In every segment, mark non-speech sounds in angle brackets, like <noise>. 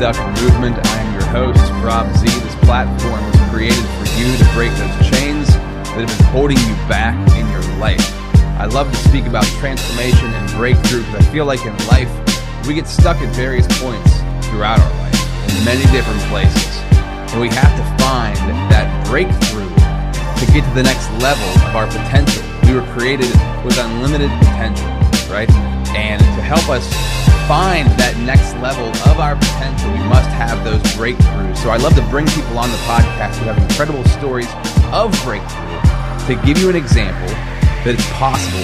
Unstuck Movement. I am your host, Rob Z. This platform was created for you to break those chains that have been holding you back in your life. I love to speak about transformation and breakthrough because I feel like in life we get stuck at various points throughout our life in many different places. And we have to find that breakthrough to get to the next level of our potential. We were created with unlimited potential, right? And to help us find that next level of our potential, we must have those breakthroughs. So I love to bring people on the podcast who have incredible stories of breakthrough to give you an example that it's possible,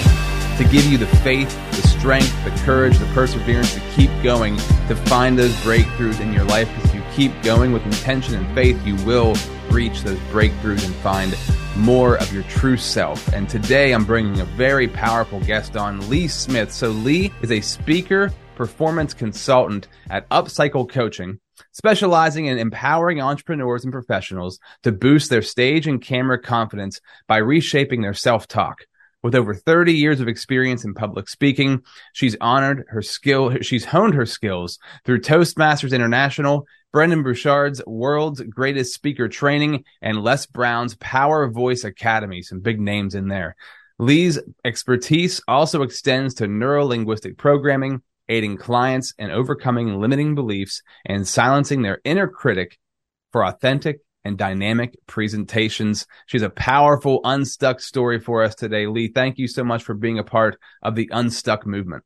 to give you the faith, the strength, the courage, the perseverance to keep going, to find those breakthroughs in your life. Because if you keep going with intention and faith, you will reach those breakthroughs and find more of your true self. And today I'm bringing a very powerful guest on, Ly Smith. So Ly is a speaker, performance consultant at Upcycle Coaching, specializing in empowering entrepreneurs and professionals to boost their stage and camera confidence by reshaping their self-talk. With over 30 years of experience in public speaking, she's honored her skill. She's honed her skills through Toastmasters International, Brendon Burchard's World's Greatest Speaker Training, and Les Brown's Power Voice Academy. Some big names in there. Ly's expertise also extends to neurolinguistic programming, aiding clients in overcoming limiting beliefs and silencing their inner critic for authentic and dynamic presentations. She's a powerful unstuck story for us today. Ly, thank you so much for being a part of the unstuck movement.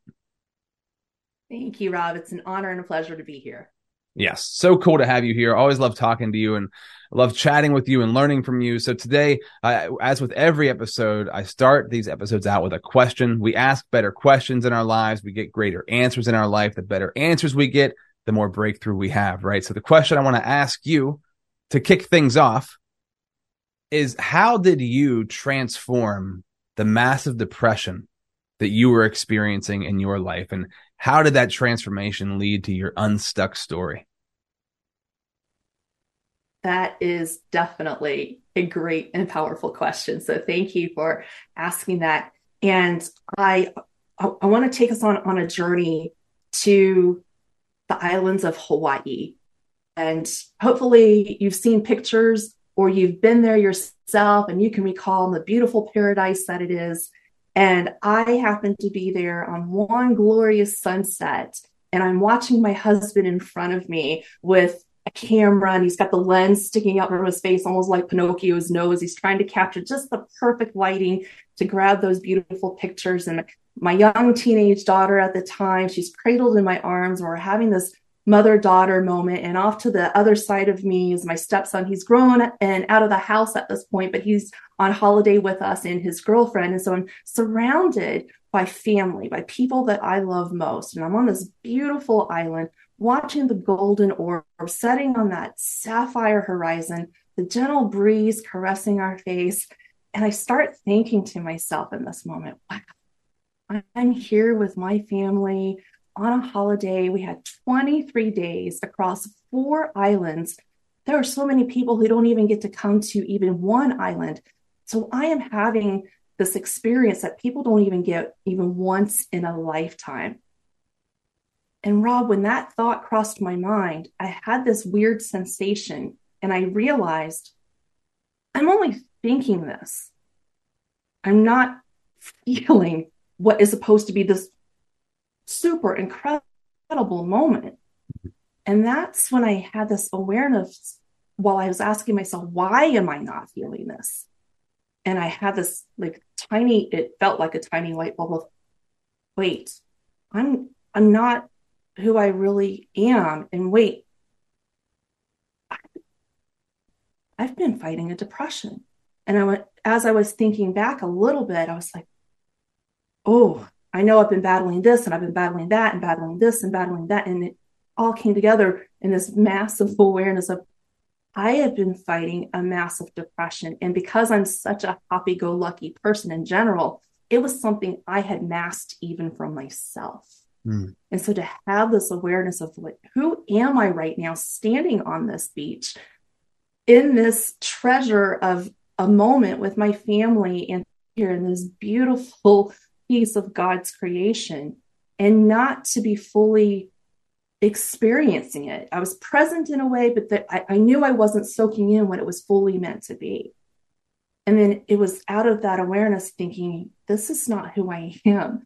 Thank you, Rob. It's an honor and a pleasure to be here. Yes, so cool to have you here. Always love talking to you and love chatting with you and learning from you. So today, uh, as with every episode, I start these episodes out with a question. We ask better questions in our lives. We get greater answers in our life. The better answers we get, the more breakthrough we have, right? So the question I want to ask you to kick things off is how did you transform the massive depression that you were experiencing in your life and how did that transformation lead to your unstuck story? That is definitely a great and powerful question. So thank you for asking that. And I I, I want to take us on on a journey to the islands of Hawaii. And hopefully you've seen pictures or you've been there yourself and you can recall the beautiful paradise that it is. And I happened to be there on one glorious sunset. And I'm watching my husband in front of me with a camera and he's got the lens sticking out from his face, almost like Pinocchio's nose. He's trying to capture just the perfect lighting to grab those beautiful pictures. And my young teenage daughter at the time, she's cradled in my arms and we're having this mother daughter moment. And off to the other side of me is my stepson. He's grown and out of the house at this point, but he's on holiday with us and his girlfriend. And so I'm surrounded by family, by people that I love most. And I'm on this beautiful island watching the golden orb setting on that sapphire horizon, the gentle breeze caressing our face. And I start thinking to myself in this moment, wow, I'm here with my family on a holiday. We had 23 days across four islands. There are so many people who don't even get to come to even one island. So I am having this experience that people don't even get even once in a lifetime. And Rob, when that thought crossed my mind, I had this weird sensation and I realized I'm only thinking this. I'm not <laughs> feeling what is supposed to be this super incredible moment. And that's when I had this awareness while I was asking myself, why am I not feeling this? And I had this like tiny, it felt like a tiny light bulb of, wait, I'm I'm not who I really am. And wait, I've been fighting a depression. And I went, as I was thinking back a little bit, I was like, oh, I know I've been battling this and I've been battling that and battling this and battling that. And it all came together in this massive awareness of I have been fighting a massive depression. And because I'm such a happy go lucky person in general, it was something I had masked even from myself. Mm. And so to have this awareness of like, who am I right now standing on this beach in this treasure of a moment with my family and here in this beautiful piece of God's creation and not to be fully experiencing it. I was present in a way, but that I, I knew I wasn't soaking in what it was fully meant to be. And then it was out of that awareness thinking, this is not who I am.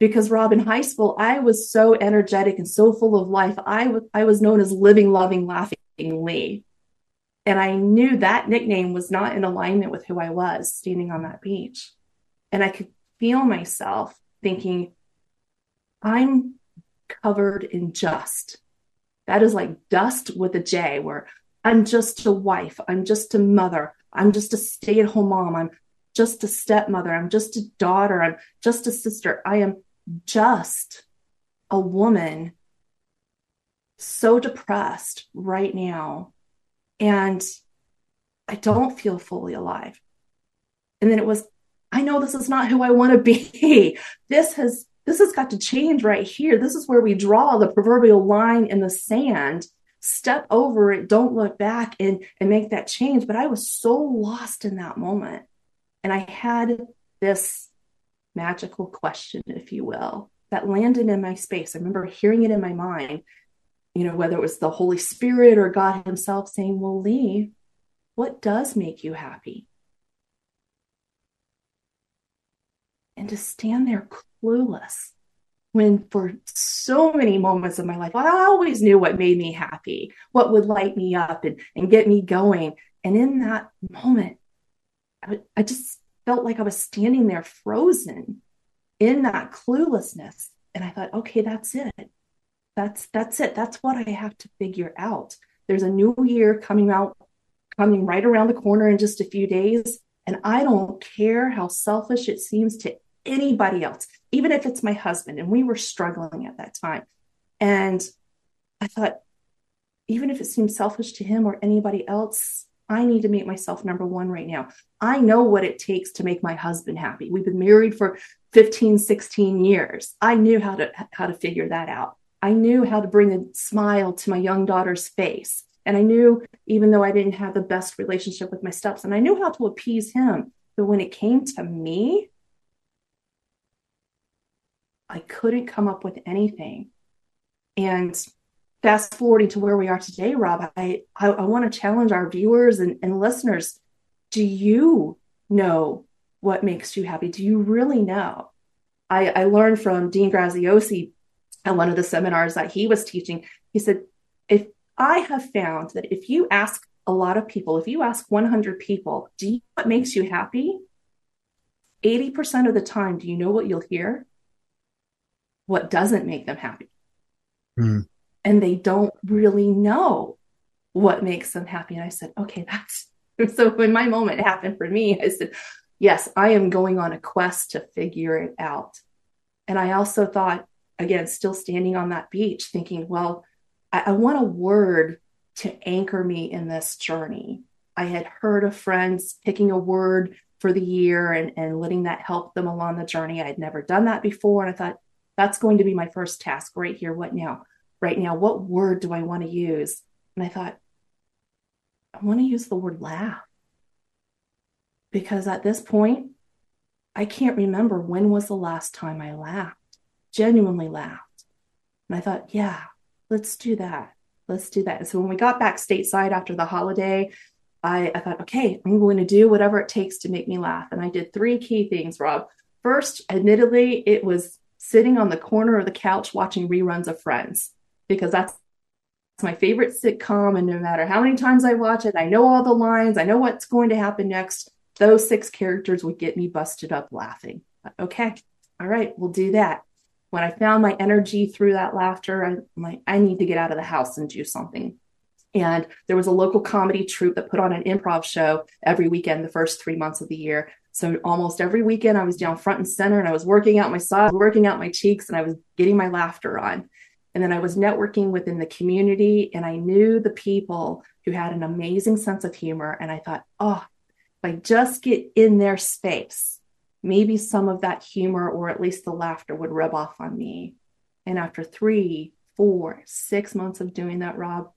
Because Rob, in high school, I was so energetic and so full of life. I, w- I was I was known as living, loving, laughing Ly. And I knew that nickname was not in alignment with who I was standing on that beach. And I could feel myself thinking, I'm covered in just. That is like dust with a J, where I'm just a wife, I'm just a mother, I'm just a stay at home mom, I'm just a stepmother, I'm just a daughter, I'm just a sister. I am just a woman so depressed right now. And I don't feel fully alive. And then it was, I know this is not who I want to be. <laughs> This has this has got to change right here. This is where we draw the proverbial line in the sand. Step over it, don't look back and, and make that change. But I was so lost in that moment. And I had this magical question, if you will, that landed in my space. I remember hearing it in my mind, you know, whether it was the Holy Spirit or God Himself saying, Well, Ly, what does make you happy? And to stand there clueless when for so many moments of my life, I always knew what made me happy, what would light me up and, and get me going. And in that moment, I, I just felt like I was standing there frozen in that cluelessness. And I thought, okay, that's it. That's that's it. That's what I have to figure out. There's a new year coming out, coming right around the corner in just a few days. And I don't care how selfish it seems to anybody else, even if it's my husband. And we were struggling at that time. And I thought, even if it seems selfish to him or anybody else, I need to make myself number one right now. I know what it takes to make my husband happy. We've been married for 15, 16 years. I knew how to how to figure that out. I knew how to bring a smile to my young daughter's face. And I knew, even though I didn't have the best relationship with my steps, and I knew how to appease him. But when it came to me, I couldn't come up with anything. And fast forwarding to where we are today, Rob, I, I, I want to challenge our viewers and, and listeners. Do you know what makes you happy? Do you really know? I, I learned from Dean Graziosi at one of the seminars that he was teaching. He said, if I have found that if you ask a lot of people, if you ask 100 people, do you know what makes you happy? 80% of the time, do you know what you'll hear? What doesn't make them happy. Mm. And they don't really know what makes them happy. And I said, okay, that's <laughs> so when my moment happened for me, I said, yes, I am going on a quest to figure it out. And I also thought, again, still standing on that beach, thinking, well, I, I want a word to anchor me in this journey. I had heard of friends picking a word for the year and, and letting that help them along the journey. I had never done that before. And I thought, that's going to be my first task right here. What now? Right now, what word do I want to use? And I thought, I want to use the word laugh. Because at this point, I can't remember when was the last time I laughed, genuinely laughed. And I thought, yeah, let's do that. Let's do that. And so when we got back stateside after the holiday, I, I thought, okay, I'm going to do whatever it takes to make me laugh. And I did three key things, Rob. First, admittedly, it was sitting on the corner of the couch watching reruns of Friends because that's my favorite sitcom. And no matter how many times I watch it, I know all the lines, I know what's going to happen next. Those six characters would get me busted up laughing. Okay, all right, we'll do that. When I found my energy through that laughter, I'm like, I need to get out of the house and do something. And there was a local comedy troupe that put on an improv show every weekend the first three months of the year. So almost every weekend I was down front and center and I was working out my sides, working out my cheeks, and I was getting my laughter on. And then I was networking within the community and I knew the people who had an amazing sense of humor. And I thought, oh, if I just get in their space, maybe some of that humor or at least the laughter would rub off on me. And after three, four, six months of doing that, Rob,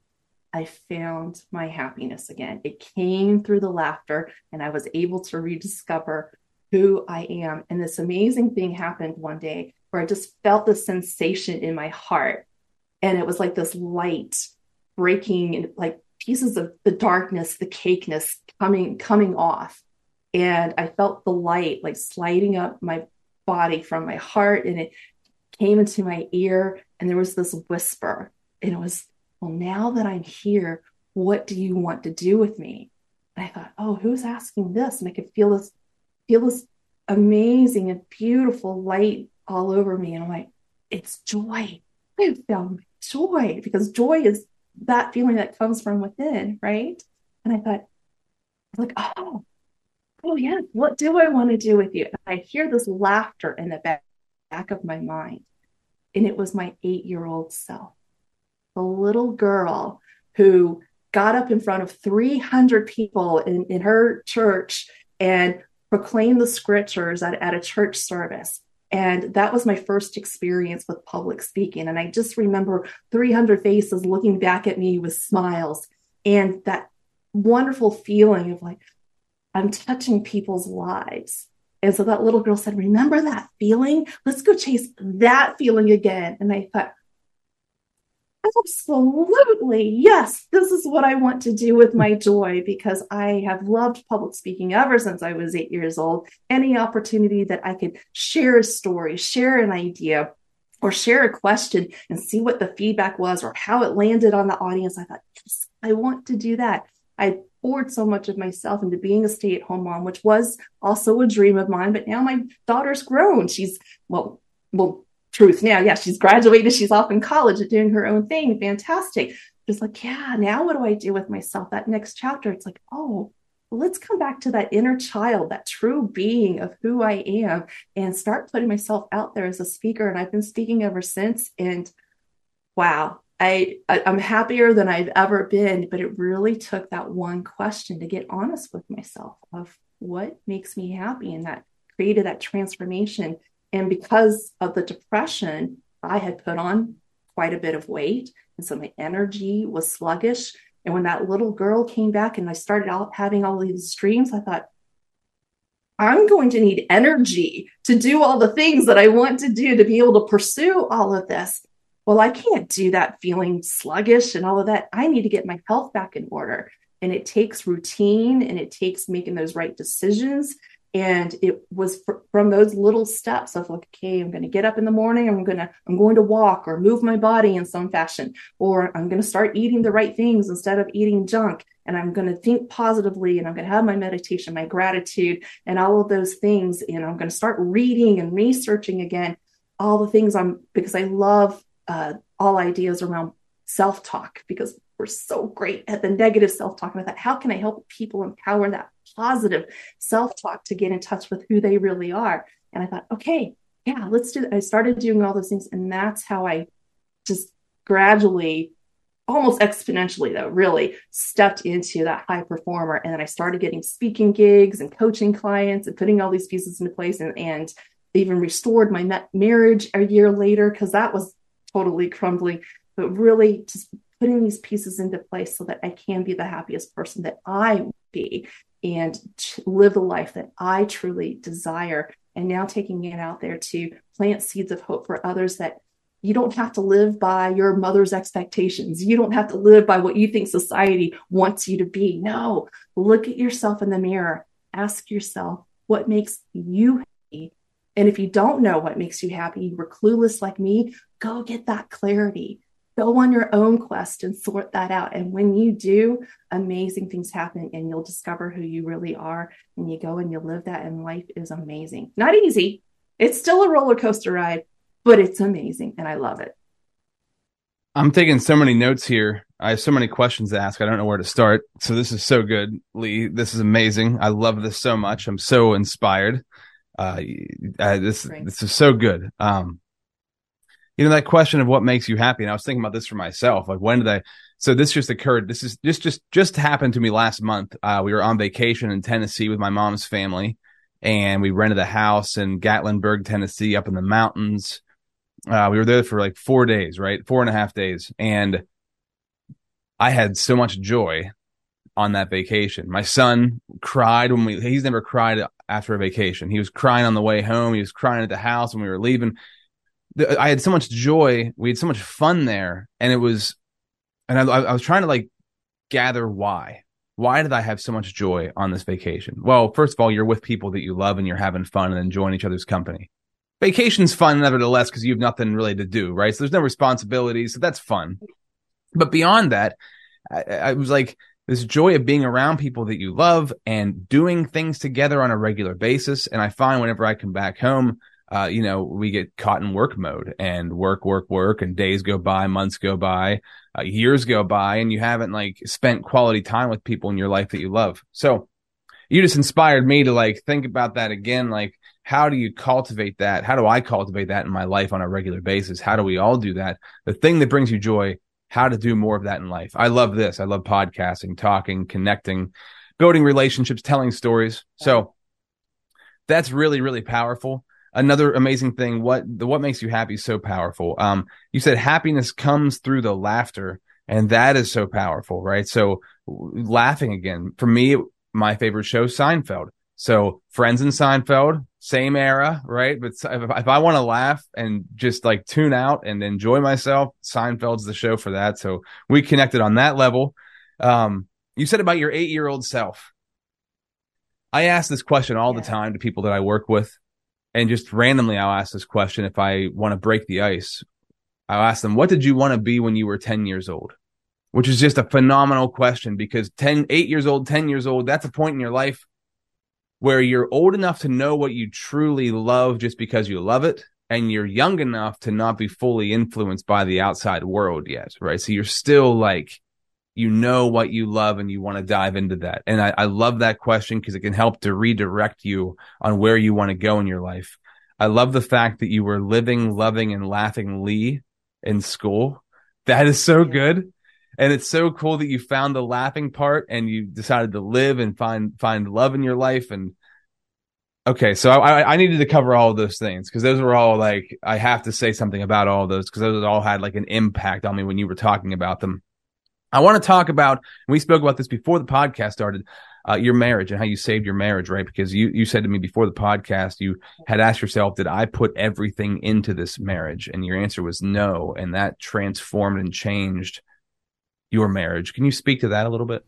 I found my happiness again. It came through the laughter, and I was able to rediscover who I am. And this amazing thing happened one day where I just felt the sensation in my heart. And it was like this light breaking, like pieces of the darkness, the cakeness coming coming off. And I felt the light like sliding up my body from my heart and it came into my ear and there was this whisper and it was well now that i'm here what do you want to do with me? And i thought oh who's asking this? And i could feel this feel this amazing and beautiful light all over me. And i'm like it's joy. I found joy because joy is that feeling that comes from within right? And i thought like oh oh yes. What do i want to do with you? And i hear this laughter in the back, back of my mind. And it was my eight year old self the little girl who got up in front of 300 people in, in her church and proclaimed the scriptures at, at a church service and that was my first experience with public speaking. And I just remember 300 faces looking back at me with smiles and that wonderful feeling of like, I'm touching people's lives. And so that little girl said, Remember that feeling? Let's go chase that feeling again. And I thought, Absolutely. Yes, this is what I want to do with my joy because I have loved public speaking ever since I was eight years old. Any opportunity that I could share a story, share an idea, or share a question and see what the feedback was or how it landed on the audience, I thought, yes, I want to do that. I poured so much of myself into being a stay at home mom, which was also a dream of mine. But now my daughter's grown. She's, well, well, truth now. Yeah, she's graduated. She's off in college doing her own thing. Fantastic. Just like, yeah, now what do I do with myself? That next chapter, it's like, oh, let's come back to that inner child, that true being of who I am, and start putting myself out there as a speaker. And I've been speaking ever since. And wow, I, I am happier than I've ever been. But it really took that one question to get honest with myself of what makes me happy, and that created that transformation and because of the depression, I had put on quite a bit of weight. And so my energy was sluggish. And when that little girl came back and I started out having all these dreams, I thought, I'm going to need energy to do all the things that I want to do to be able to pursue all of this. Well, I can't do that feeling sluggish and all of that. I need to get my health back in order. And it takes routine and it takes making those right decisions and it was fr- from those little steps of like okay i'm going to get up in the morning i'm going to i'm going to walk or move my body in some fashion or i'm going to start eating the right things instead of eating junk and i'm going to think positively and i'm going to have my meditation my gratitude and all of those things and i'm going to start reading and researching again all the things i'm because i love uh, all ideas around self-talk because we're so great at the negative self-talk and I thought, how can I help people empower that positive self-talk to get in touch with who they really are? And I thought, okay, yeah, let's do that. I started doing all those things. And that's how I just gradually, almost exponentially though, really stepped into that high performer. And then I started getting speaking gigs and coaching clients and putting all these pieces into place and, and even restored my marriage a year later because that was totally crumbling but really just putting these pieces into place so that I can be the happiest person that I be and live the life that I truly desire. And now taking it out there to plant seeds of hope for others that you don't have to live by your mother's expectations. You don't have to live by what you think society wants you to be. No, look at yourself in the mirror. Ask yourself what makes you happy. And if you don't know what makes you happy, you were clueless like me, go get that clarity go on your own quest and sort that out. And when you do, amazing things happen and you'll discover who you really are. And you go and you live that, and life is amazing. Not easy, it's still a roller coaster ride, but it's amazing. And I love it. I'm taking so many notes here. I have so many questions to ask. I don't know where to start. So this is so good, Ly. This is amazing. I love this so much. I'm so inspired. Uh, uh this this is so good. Um, you know that question of what makes you happy. And i was thinking about this for myself like when did i so this just occurred this is just just just happened to me last month. Uh, we were on vacation in tennessee with my mom's family and we rented a house in gatlinburg tennessee up in the mountains. Uh, we were there for like four days right? Four and a half days. And i had so much joy on that vacation. My son cried when we he's never cried after a vacation. He was crying on the way home. He was crying at the house when we were leaving I had so much joy. We had so much fun there, and it was, and I, I was trying to like gather why. Why did I have so much joy on this vacation? Well, first of all, you're with people that you love and you're having fun and enjoying each other's company. Vacation's fun nevertheless because you have nothing really to do, right? So there's no responsibilities, so that's fun. But beyond that, I, I was like this joy of being around people that you love and doing things together on a regular basis. And I find whenever I come back home, uh, you know, we get caught in work mode and work, work, work, and days go by, months go by, uh, years go by, and you haven't like spent quality time with people in your life that you love. So you just inspired me to like think about that again. Like, how do you cultivate that? How do I cultivate that in my life on a regular basis? How do we all do that? The thing that brings you joy, how to do more of that in life. I love this. I love podcasting, talking, connecting, building relationships, telling stories. So that's really, really powerful another amazing thing what the what makes you happy so powerful. Um you said happiness comes through the laughter and that is so powerful right? So laughing again. For me my favorite show seinfeld. So friends in seinfeld same era right? But if, if i want to laugh and just like tune out and enjoy myself seinfeld's the show for that. So we connected on that level. Um you said about your eight year old self. I ask this question all yeah. the time to people that I work with and just randomly I'll ask this question if I want to break the ice. I'll ask them, what did you want to be when you were 10 years old? Which is just a phenomenal question because 10, 8 years old, 10 years old, that's a point in your life where you're old enough to know what you truly love just because you love it. And you're young enough to not be fully influenced by the outside world yet, right? So you're still like, you know what you love and you want to dive into that. And I, I love that question because it can help to redirect you on where you want to go in your life. I love the fact that you were living, loving, and laughing Ly in school. That is so good. And it's so cool that you found the laughing part and you decided to live and find find love in your life. And okay, so I, I needed to cover all of those things because those were all like I have to say something about all those because those all had like an impact on me when you were talking about them. I want to talk about, we spoke about this before the podcast started, uh, your marriage and how you saved your marriage, right? Because you, you said to me before the podcast, you had asked yourself, did I put everything into this marriage? And your answer was no. And that transformed and changed your marriage. Can you speak to that a little bit?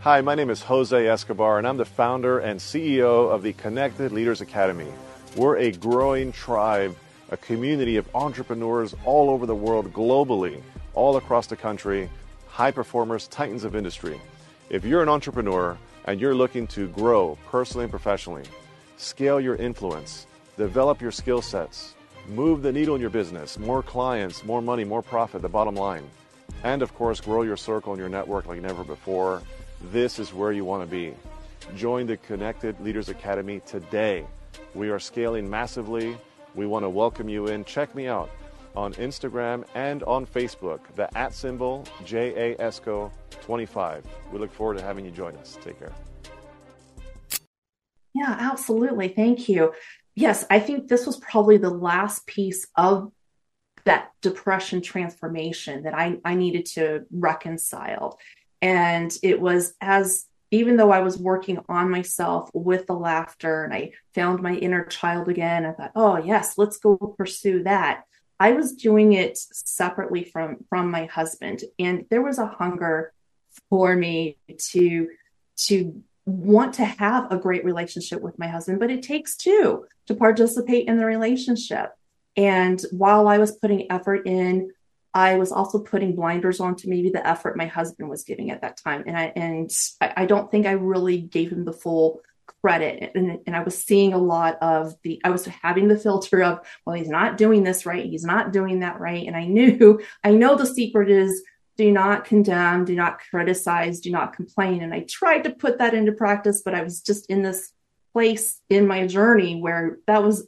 Hi, my name is Jose Escobar, and I'm the founder and CEO of the Connected Leaders Academy. We're a growing tribe a community of entrepreneurs all over the world, globally, all across the country, high performers, titans of industry. If you're an entrepreneur and you're looking to grow personally and professionally, scale your influence, develop your skill sets, move the needle in your business, more clients, more money, more profit, the bottom line, and of course, grow your circle and your network like never before, this is where you want to be. Join the Connected Leaders Academy today. We are scaling massively we want to welcome you in. Check me out on Instagram and on Facebook, the at symbol JASCO25. We look forward to having you join us. Take care. Yeah, absolutely. Thank you. Yes, I think this was probably the last piece of that depression transformation that I, I needed to reconcile. And it was as even though I was working on myself with the laughter and I found my inner child again, I thought, oh yes, let's go pursue that. I was doing it separately from from my husband, and there was a hunger for me to to want to have a great relationship with my husband, but it takes two to participate in the relationship. And while I was putting effort in, I was also putting blinders on to maybe the effort my husband was giving at that time. And I and I, don't think I really gave him the full credit. And, and I was seeing a lot of the I was having the filter of, well, he's not doing this right, he's not doing that right. And I knew, <laughs> I know the secret is do not condemn, do not criticize, do not complain. And I tried to put that into practice, but I was just in this place in my journey where that was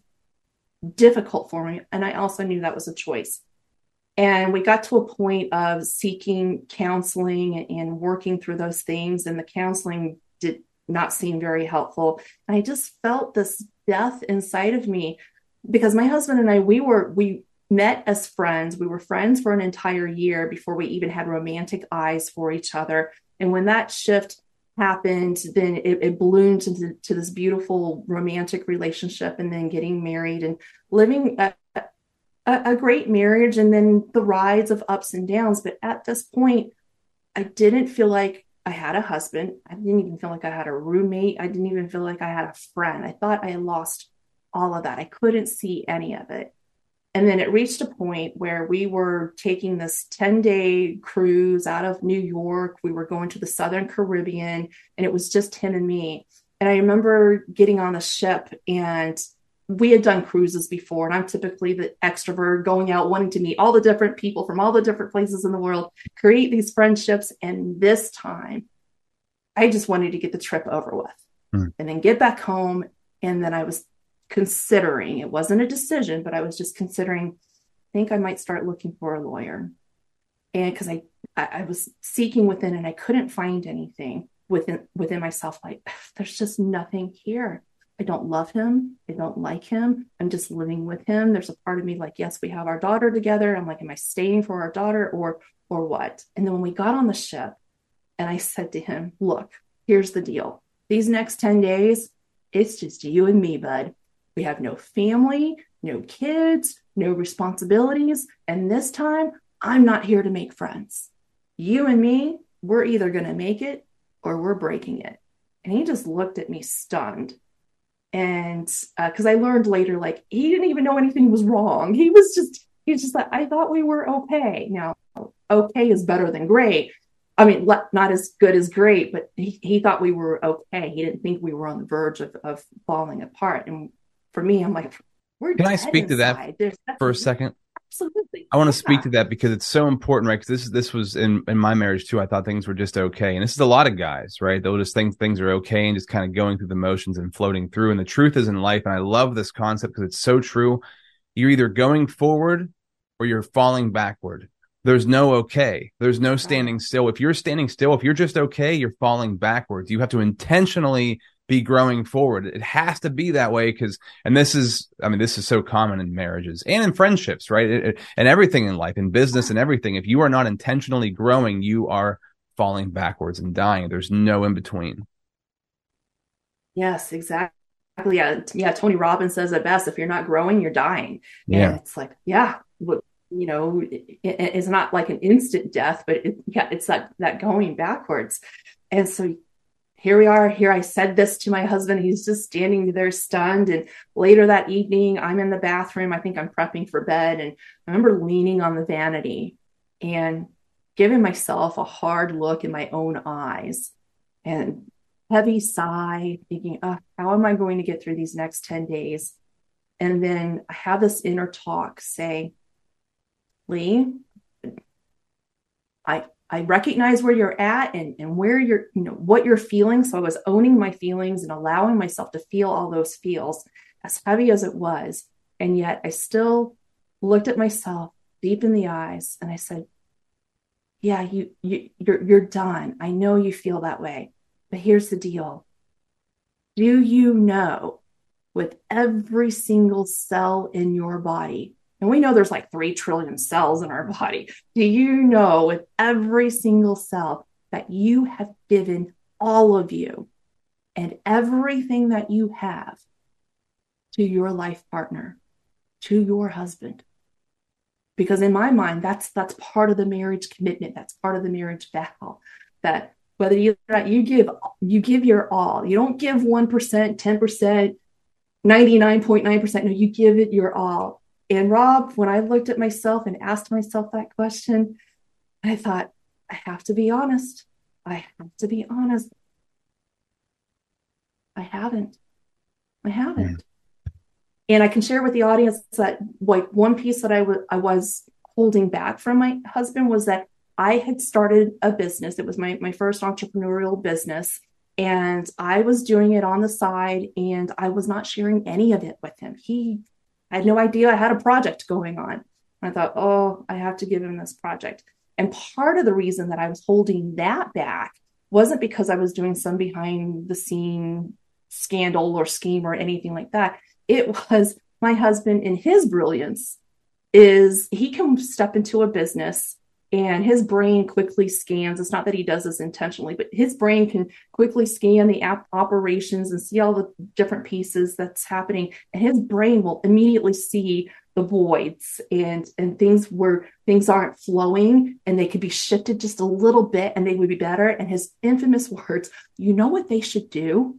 difficult for me. And I also knew that was a choice. And we got to a point of seeking counseling and working through those things. And the counseling did not seem very helpful. And I just felt this death inside of me because my husband and I, we were, we met as friends. We were friends for an entire year before we even had romantic eyes for each other. And when that shift happened. Then it, it bloomed into to this beautiful romantic relationship, and then getting married and living a, a great marriage, and then the rides of ups and downs. But at this point, I didn't feel like I had a husband. I didn't even feel like I had a roommate. I didn't even feel like I had a friend. I thought I lost all of that. I couldn't see any of it. And then it reached a point where we were taking this 10 day cruise out of New York. We were going to the Southern Caribbean, and it was just him and me. And I remember getting on the ship, and we had done cruises before. And I'm typically the extrovert going out, wanting to meet all the different people from all the different places in the world, create these friendships. And this time, I just wanted to get the trip over with mm. and then get back home. And then I was considering it wasn't a decision but i was just considering i think i might start looking for a lawyer and because I, I i was seeking within and i couldn't find anything within within myself like <sighs> there's just nothing here i don't love him i don't like him i'm just living with him there's a part of me like yes we have our daughter together i'm like am i staying for our daughter or or what and then when we got on the ship and i said to him look here's the deal these next 10 days it's just you and me bud we have no family, no kids, no responsibilities. And this time, I'm not here to make friends. You and me, we're either going to make it or we're breaking it. And he just looked at me stunned. And because uh, I learned later, like, he didn't even know anything was wrong. He was just, he was just like, I thought we were okay. Now, okay is better than great. I mean, not as good as great, but he, he thought we were okay. He didn't think we were on the verge of, of falling apart. And for me, I'm like, we're Can I speak inside. to that for a second? Absolutely. I want to speak to that because it's so important, right? Because this this was in in my marriage too. I thought things were just okay, and this is a lot of guys, right? They'll just think things are okay and just kind of going through the motions and floating through. And the truth is in life, and I love this concept because it's so true. You're either going forward or you're falling backward. There's no okay. There's no standing still. If you're standing still, if you're just okay, you're falling backwards. You have to intentionally be growing forward. It has to be that way because, and this is, I mean, this is so common in marriages and in friendships, right? It, it, and everything in life, in business and everything. If you are not intentionally growing, you are falling backwards and dying. There's no in between. Yes, exactly. Yeah, yeah. Tony Robbins says it best: if you're not growing, you're dying. Yeah, and it's like, yeah, you know, it, it's not like an instant death, but it, yeah, it's that that going backwards. And so here we are. Here I said this to my husband. He's just standing there stunned. And later that evening, I'm in the bathroom. I think I'm prepping for bed. And I remember leaning on the vanity and giving myself a hard look in my own eyes and heavy sigh, thinking, oh, how am I going to get through these next 10 days? And then I have this inner talk say, Ly, I, I recognize where you're at and, and where you're, you know, what you're feeling. So I was owning my feelings and allowing myself to feel all those feels as heavy as it was. And yet I still looked at myself deep in the eyes and I said, yeah, you, you you're you're done. I know you feel that way. But here's the deal. Do you know with every single cell in your body and we know there's like 3 trillion cells in our body. Do you know with every single cell that you have given all of you and everything that you have to your life partner, to your husband? Because in my mind, that's that's part of the marriage commitment. That's part of the marriage vow. That whether you you give you give your all. You don't give one percent, ten percent, ninety nine point nine percent. No, you give it your all and Rob, when I looked at myself and asked myself that question, I thought, I have to be honest. I have to be honest. I haven't. I haven't. Mm. And I can share with the audience that like one piece that I, w- I was holding back from my husband was that I had started a business. It was my, my first entrepreneurial business. And I was doing it on the side and I was not sharing any of it with him. He I had no idea I had a project going on. I thought, oh, I have to give him this project. And part of the reason that I was holding that back wasn't because I was doing some behind the scene scandal or scheme or anything like that. It was my husband in his brilliance is he can step into a business and his brain quickly scans. It's not that he does this intentionally but his brain can quickly scan the app operations and see all the different pieces that's happening. And his brain will immediately see the voids and and things where things aren't flowing and they could be shifted just a little bit and they would be better. And his infamous <laughs> words you know what they should do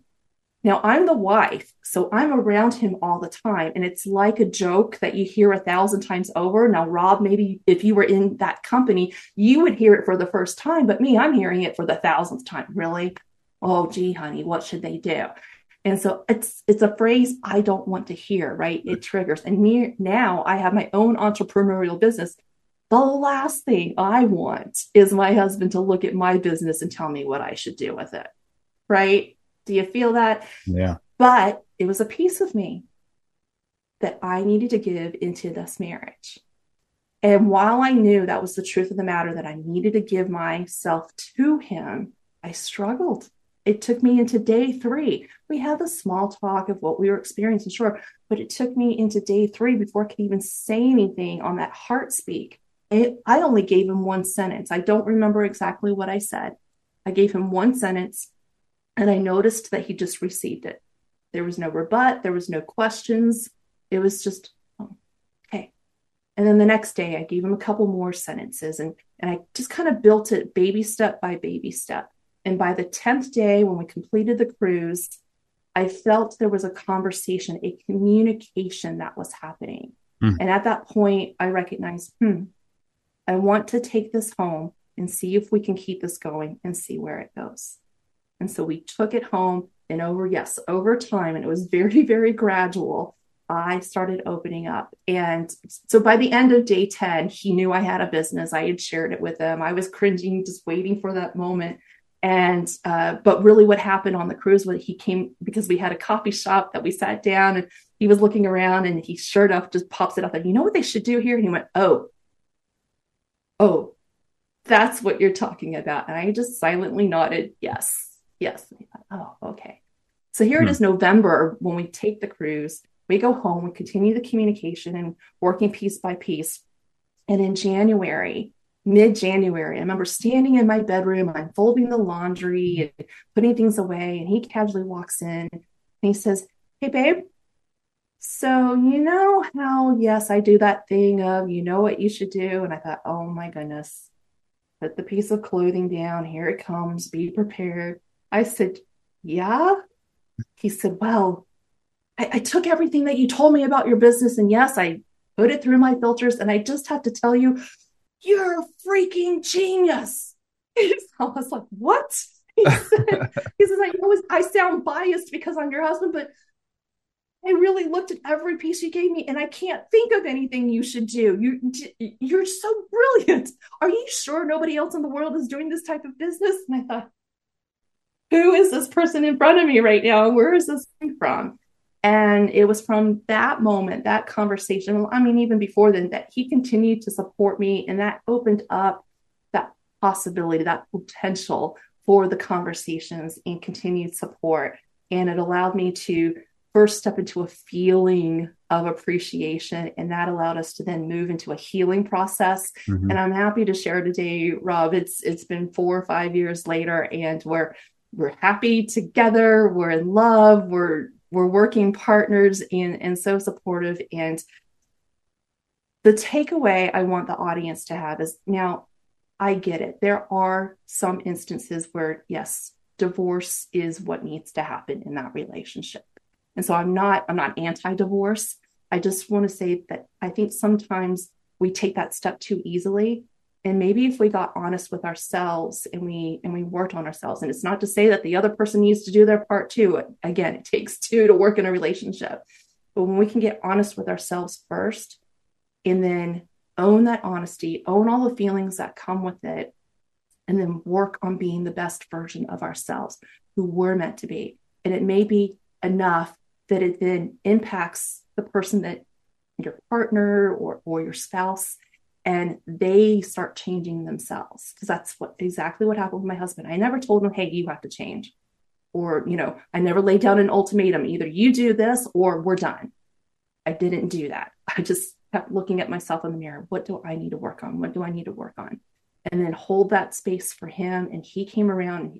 now I'm the wife, so I'm around him all the time. And it's like a joke that you hear a thousand times over. Now, Rob, maybe if you were in that company, you would hear it for the first time, but me, I'm hearing it for the thousandth time. Really? Oh, gee, honey, what should they do? And so it's it's a phrase I don't want to hear, right? It triggers. And me now I have my own entrepreneurial business. The last thing I want is my husband to look at my business and tell me what I should do with it. Right? Do you feel that? Yeah. But it was a piece of me that I needed to give into this marriage. And while I knew that was the truth of the matter, that I needed to give myself to him, I struggled. It took me into day three. We had the small talk of what we were experiencing, sure, but it took me into day three before I could even say anything on that heart speak. It, I only gave him one sentence. I don't remember exactly what I said. I gave him one sentence and I noticed that he just received it. There was no rebut, there was no questions. It was just, oh, okay. And then the next day, I gave him a couple more sentences and, and I just kind of built it baby step by baby step. And by the 10th day, when we completed the cruise, I felt there was a conversation, a communication that was happening. Mm. And at that point, I recognized, hmm, I want to take this home and see if we can keep this going and see where it goes. And so we took it home and over, yes, over time, and it was very, <laughs> very gradual. I started opening up. And so by the end of day 10, he knew I had a business. I had shared it with him. I was cringing, just waiting for that moment. And, uh, but really what happened on the cruise was he came because we had a coffee shop that we sat down and he was looking around and he sure enough just pops it up and you know what they should do here? And he went, Oh, oh, that's what you're talking about. And I just silently nodded, yes yes. oh, okay. So here hmm. it is November when we take the cruise. We go home, we continue the communication and working piece by piece. And in January, mid January, I remember standing in my bedroom, I'm folding the laundry and putting things away. And he casually walks in and he says, Hey, babe. So, you know how, yes, I do that thing of, you know what you should do. And I thought, oh my goodness, put the piece of clothing down. Here it comes. Be prepared. I said, Yeah. He said, Well, I, I, took everything that you told me about your business, and yes, I put it through my filters, and I just have to tell you, you're a freaking genius. <laughs> I was like, What? He said, <laughs> he says, I know I sound biased because I'm your husband, but I really looked at every piece you gave me and I can't think of anything you should do. You, you're so brilliant. Are you sure nobody else in the world is doing this type of business? And I thought, who is this person in front of me right now? Where is this from? And it was from that moment, that conversation, I mean, even before then, that he continued to support me. And that opened up that possibility, that potential for the conversations and continued support. And it allowed me to first step into a feeling of appreciation. And that allowed us to then move into a healing process. Mm-hmm. And I'm happy to share today, Rob, it's it's been four or five years later, and we're we're happy together we're in love we're we're working partners and and so supportive. And the takeaway i want the audience to have is now i get it. There are some instances where yes divorce is what needs to happen in that relationship. And so i'm not i'm not anti-divorce. I just want to say that i think sometimes we take that step too easily and maybe if we got honest with ourselves and we and we worked on ourselves and it's not to say that the other person needs to do their part too. Again it <laughs> takes two to work in a relationship. But when we can get honest with ourselves first and then own that honesty own all the feelings that come with it and then work on being the best version of ourselves who we're meant to be. And it may be enough that it then impacts the person that your partner or or your spouse and they start changing themselves because that's what exactly what happened with my husband. I never told him, "Hey, you have to change," or you know, I never laid down an ultimatum: either you do this or we're done. I didn't do that. <laughs> I just kept looking at myself in the mirror. What do I need to work on? What do I need to work on? and then hold that space for him. And he came around.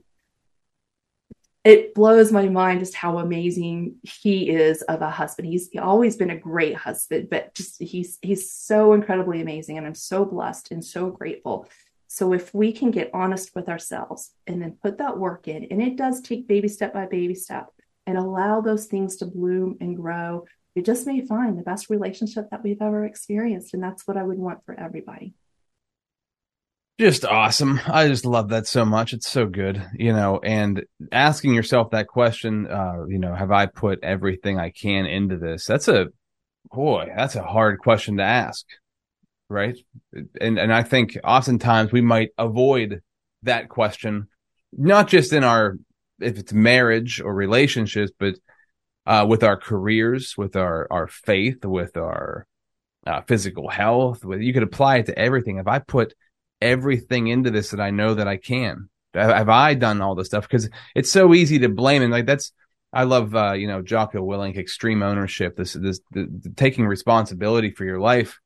It blows my mind just how amazing he is of a husband. He's always been a great husband, but just he's he's so incredibly amazing, and I'm so blessed and so grateful. So if we can get honest with ourselves and then put that work in, and it does take baby step by baby step, and allow those things to bloom and grow, we just may find the best relationship that we've ever experienced, and that's what I would want for everybody just awesome. I just love that so much. It's so good, you know, and asking yourself that question, uh, you know, have I put everything I can into this? That's a boy, that's a hard question to ask. Right. And and I think oftentimes we might avoid that question, not just in our if it's marriage or relationships, but uh, with our careers, with our our faith, with our uh, physical health. With you could apply it to everything. If I put everything into this that I know that I can? Have I done all this stuff? Because it's so easy to blame and like that's I love uh, you know Jocko Willink extreme ownership. This this the, the, taking responsibility for your life.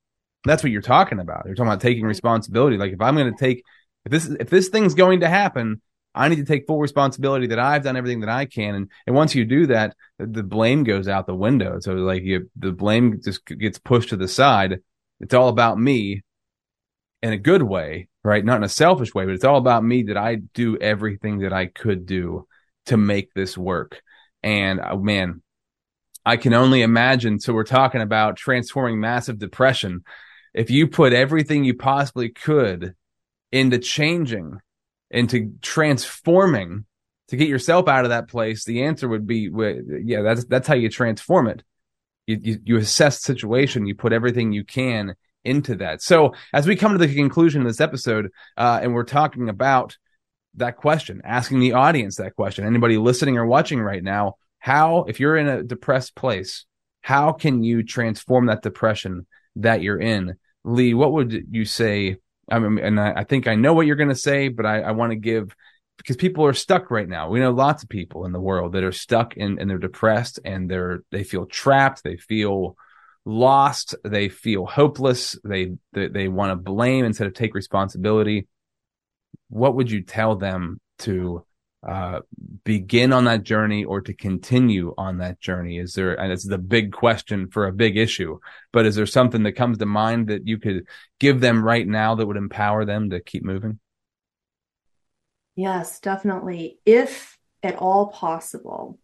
That's what you're talking about. You're talking about taking responsibility. Like if I'm going to take if this if this thing's going to happen, I need to take full responsibility that I've done everything that I can. And and once you do that, the blame goes out the window. So like you the blame just gets pushed to the side. It's all about me in a good way, right? Not in a selfish way, but it's all about me that I do everything that I could do to make this work. And uh, man, I can only imagine. So we're talking about transforming massive depression. If you put everything you possibly could into changing, into transforming to get yourself out of that place, the answer would be, yeah, that's, that's how you transform it. You, you, you assess the situation, you put everything you can into that. So as we come to the conclusion of this episode, uh, and we're talking about that question, asking the audience that question, anybody listening or watching right now, how, if you're in a depressed place, how can you transform that depression that you're in? Ly, what would you say? I mean, and I, I think I know what you're going to say, but I, I want to give because people are stuck right now. We know lots of people in the world that are stuck and, and they're depressed and they're, they feel trapped. They feel lost, they feel hopeless, they they, they want to blame instead of take responsibility. What would you tell them to uh, begin on that journey or to continue on that journey? Is there, and it's the big question for a big issue, but is there something that comes to mind that you could give them right now that would empower them to keep moving? Yes, definitely. If at all possible,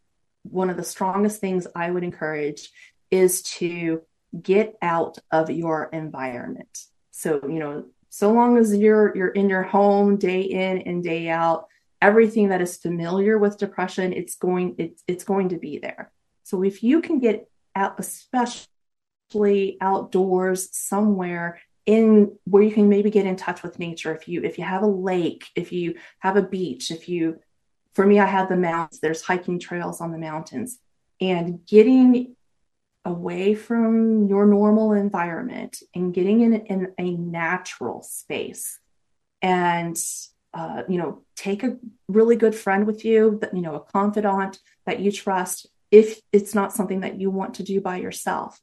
one of the strongest things I would encourage is to get out of your environment. So, you know, so long as you're you're in your home day in and day out, everything that is familiar with depression, it's going it's it's going to be there. So if you can get out, especially outdoors somewhere in where you can maybe get in touch with nature if you if you have a lake if you have a beach if you for me i have the mountains there's hiking trails on the mountains and getting away from your normal environment and getting in, in a natural space and uh, you know take a really good friend with you that you know a confidant that you trust if it's not something that you want to do by yourself.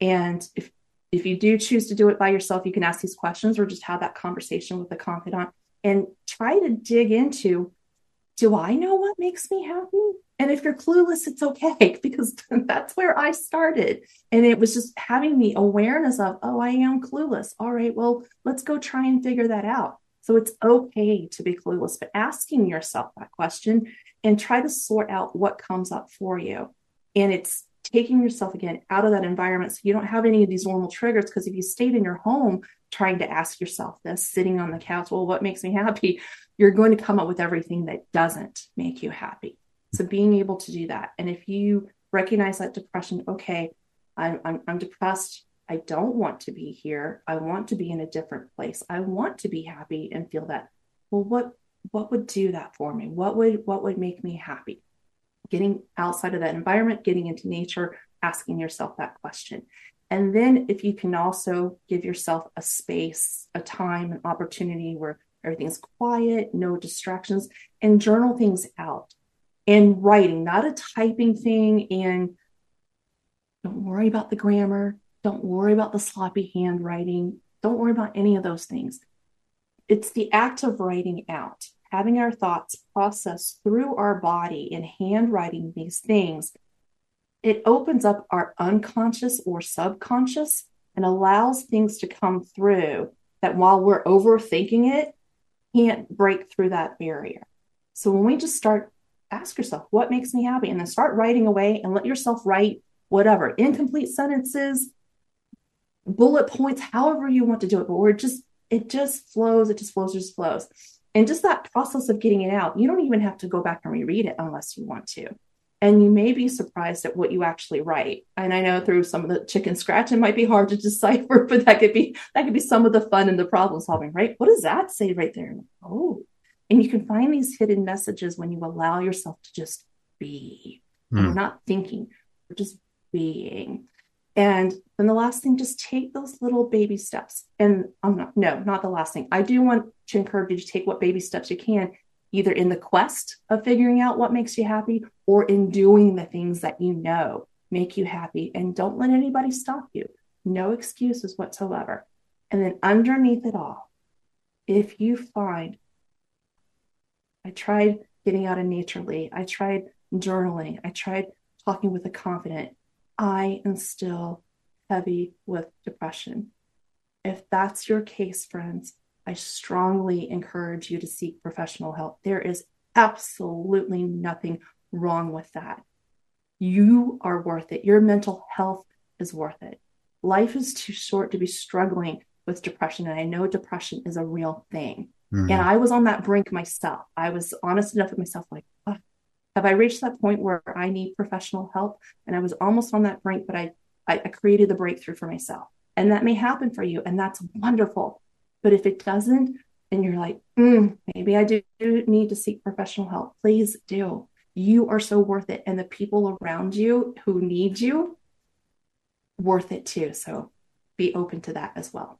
And if if you do choose to do it by yourself you can ask these questions or just have that conversation with a confidant and try to dig into do i know what makes me happy and if you're clueless, it's okay <laughs> because that's where I started. And it was just having the awareness of, oh, I am clueless. All right, well, let's go try and figure that out. So it's okay to be clueless, but asking yourself that question and try to sort out what comes up for you. And it's taking yourself again out of that environment so you don't have any of these normal triggers. Because if you stayed in your home trying to ask yourself this, sitting on the couch, well, what makes me happy? You're going to come up with everything that doesn't make you happy. So being able to do that. And if you recognize that depression, okay, I'm, I'm, I'm depressed. I don't want to be here. I want to be in a different place. I want to be happy and feel that. Well, what what would do that for me? What would what would make me happy? Getting outside of that environment, getting into nature, asking yourself that question. And then if you can also give yourself a space, a time, an opportunity where everything's quiet, no distractions, and journal things out and writing, not a typing thing. And don't worry about the grammar. Don't worry about the sloppy handwriting. Don't worry about any of those things. it's the act of writing out, having our thoughts process through our body and handwriting these things. It opens up our unconscious or subconscious and allows things to come through that while we're overthinking it, can't break through that barrier. So when we just start, ask yourself, what makes me happy? And then start writing away and let yourself write whatever, incomplete sentences, bullet points, however you want to do it. But we're just, it just flows, it just flows, it just flows. And just that process of getting it out, you don't even have to go back and reread it unless you want to. And you may be surprised at what you actually write. And I know through some of the chicken scratch, it might be hard to decipher, <laughs> but that could be that could be some of the fun and the problem solving, right? What does that say right there? Oh, and you can find these hidden messages when you allow yourself to just be. Mm. We're not thinking, we're just being. And then the last thing, just take those little baby steps. And I'm not, no, not the last thing. I do want to encourage you to take what baby steps you can, either in the quest of figuring out what makes you happy or in doing the things that you know make you happy. And don't let anybody stop you. No excuses whatsoever. And then underneath it all, if you find, I tried getting out of naturally, I tried journaling, I tried talking with a confident, I am still heavy with depression. If that's your case, friends, I strongly encourage you to seek professional help. There is absolutely nothing wrong with that. You are worth it. Your mental health is worth it. Life is too short to be struggling with depression. And I know depression is a real thing. Mm-hmm. And I was on that brink myself. I was honest enough with myself, like, oh, have I reached that point where I need professional help? And I was almost on that brink, but I, I, I created the breakthrough for myself. And that may happen for you, and that's wonderful. But if it doesn't, and you're like, mm, maybe I do need to seek professional help, please do. You are so worth it. And the people around you who need you, worth it too. So be open to that as well.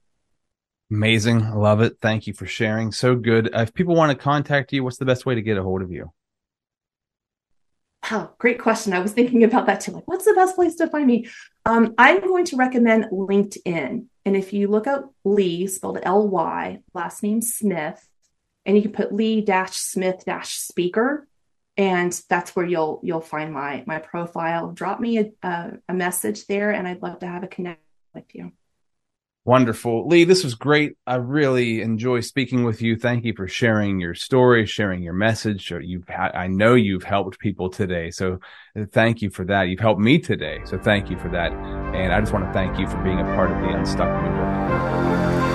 Amazing. I love it. Thank you for sharing. So good. If people want to contact you, what's the best way to get a hold of you? Oh, great question. I was thinking about that too. Like, what's the best place to find me? Um, I'm going to recommend LinkedIn. And if you look up Ly, spelled L Y, last name Smith, and you can put Ly dash Smith dash speaker, and that's where you'll you'll find my my profile. Drop me a, a, a message there, and I'd love to have a connect with you. Wonderful. Ly, this was great. I really enjoy speaking with you. Thank you for sharing your story, sharing your message. You've I know you've helped people today. So uh, thank you for that. You've helped me today. So thank you for that. And I just want to thank you for being a part of the Unstuck movement.